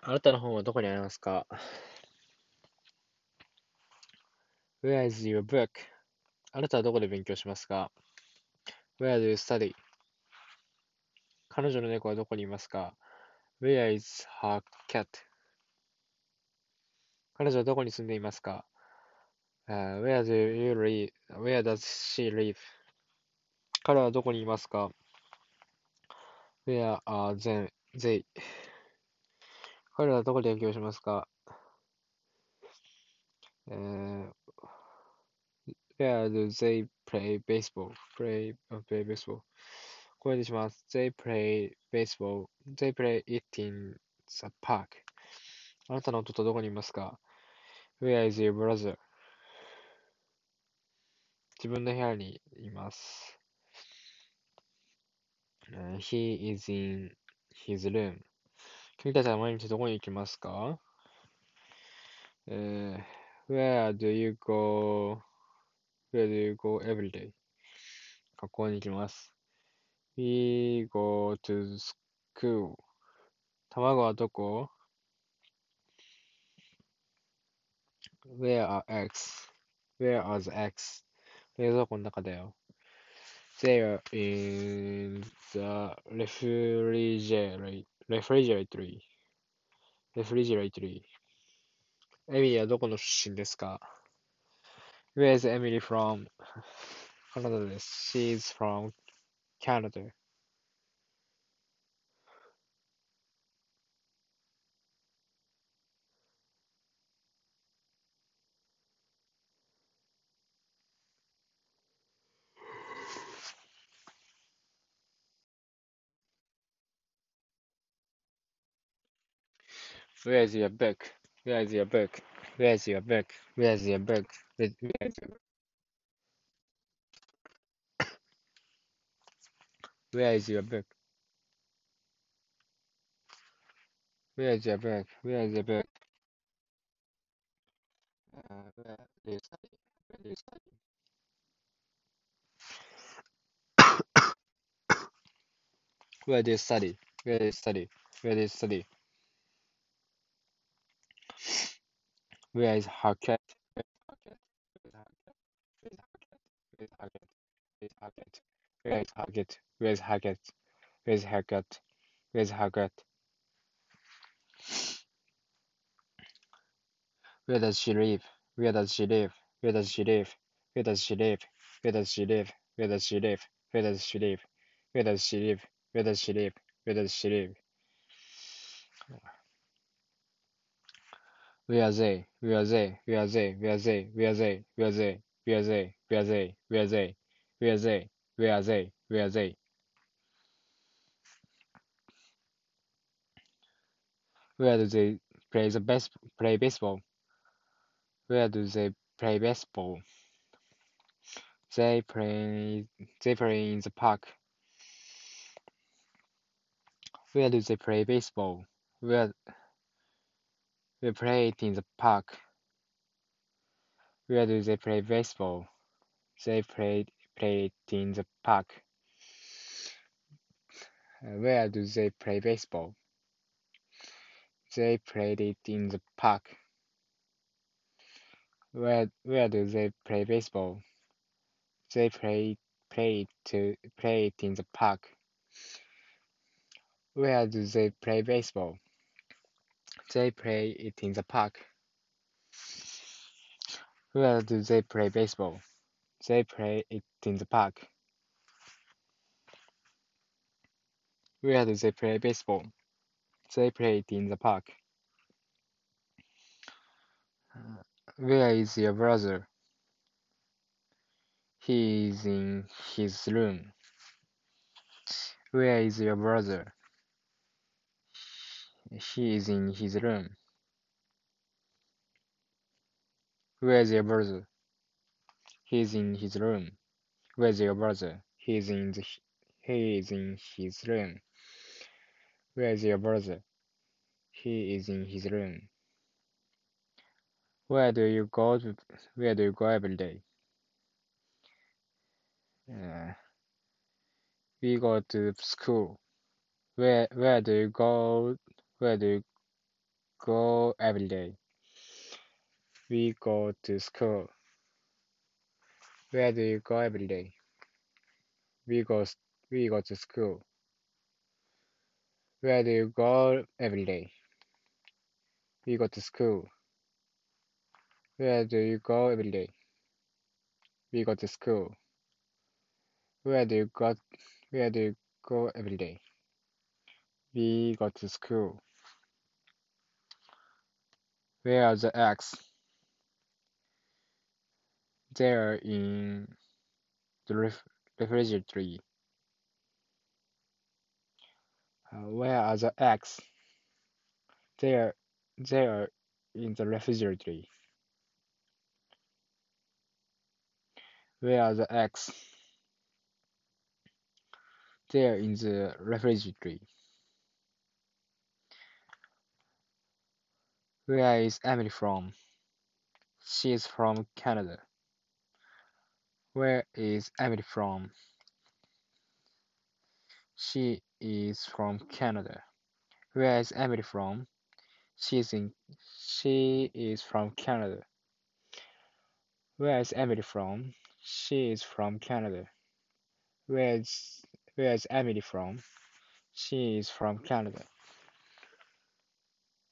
あなたの本はどこにありますか ?Where is your book? あなたはどこで勉強しますか ?Where do you study? 彼女の猫はどこにいますか ?Where is her cat? 彼女はどこに住んでいますか、uh, ?Where do you live? Where does she live? 彼はどこにいますか ?Where are they? they? 彼らはどこで勉強しますか、uh, Where do they play baseball? Play, play baseball. これにします。They play baseball. They play it in the park. あなたの弟どこにいますか ?Where is your brother? 自分の部屋にいます。Uh, he is in his room. 君たちは毎日どこに行きますか、uh, ?Where do you go? Where do you go every day? 学校に行きます。We go to school. 卵はどこ ?Where are eggs? Where are the eggs? 冷蔵庫の中だよ。They are in the refrigerator. refrigerator. refrigerator. エミリーはどこの出身ですか ?Where is Emily from? カナダです。She is from Canada. Where is your book? Where is your book? Where is your book? Where is your book? Where where is your book? Where is your book? Where is your book? Where is your book? Study? Where you study? Where do you study? Where do you study? Where do you study? Where is cat? Where is cat? Where is cat? Where is cat? Where is cat? Where does she live? Where does she live? Where does she live? Where does she live? Where does she live? Where does she live? Where does she live? Where does she live? Where does she live? Where does she live? Where are they? Where are they? Where are they? Where are they? Where are they? Where are they? Where are they? Where are they? Where are they? Where are they? Where are they? Where are they? Where do they play the best play baseball? Where do they play baseball? They play they play in the park. Where do they play baseball? Where we play it in the park. Where do they play baseball? They play play it in the park. Uh, Where do they play baseball? They played it in the park. Where where do they play baseball? They play play it to play it in the park. Where do they play baseball? They play it in the park. Where do they play baseball? They play it in the park. Where do they play baseball? They play it in the park. Where is your brother? He is in his room. Where is your brother? He is in his room. Where is your brother? He is in his room. Where is your brother? He is in the he is in his room. Where is your brother? He is in his room. Where do you go to, where do you go every day? Uh, we go to school. Where where do you go where do you go every day. We go to school. Where do you go every day? We go we go to school. Where do you go every day? We go to school. Where do you go every day? We go to school. Where do you go where do you go every day? We go to school. Where are the eggs? They are in the ref refrigerator. Uh, where are the eggs? They are they are in the refrigerator. Where are the eggs? They are in the refrigerator. Where is Emily from? She is from Canada. Where is Emily from? She is from Canada. Where is Emily from? She is in she is from Canada. Where is Emily from? She is from Canada. Where is where is Emily from? She is from Canada.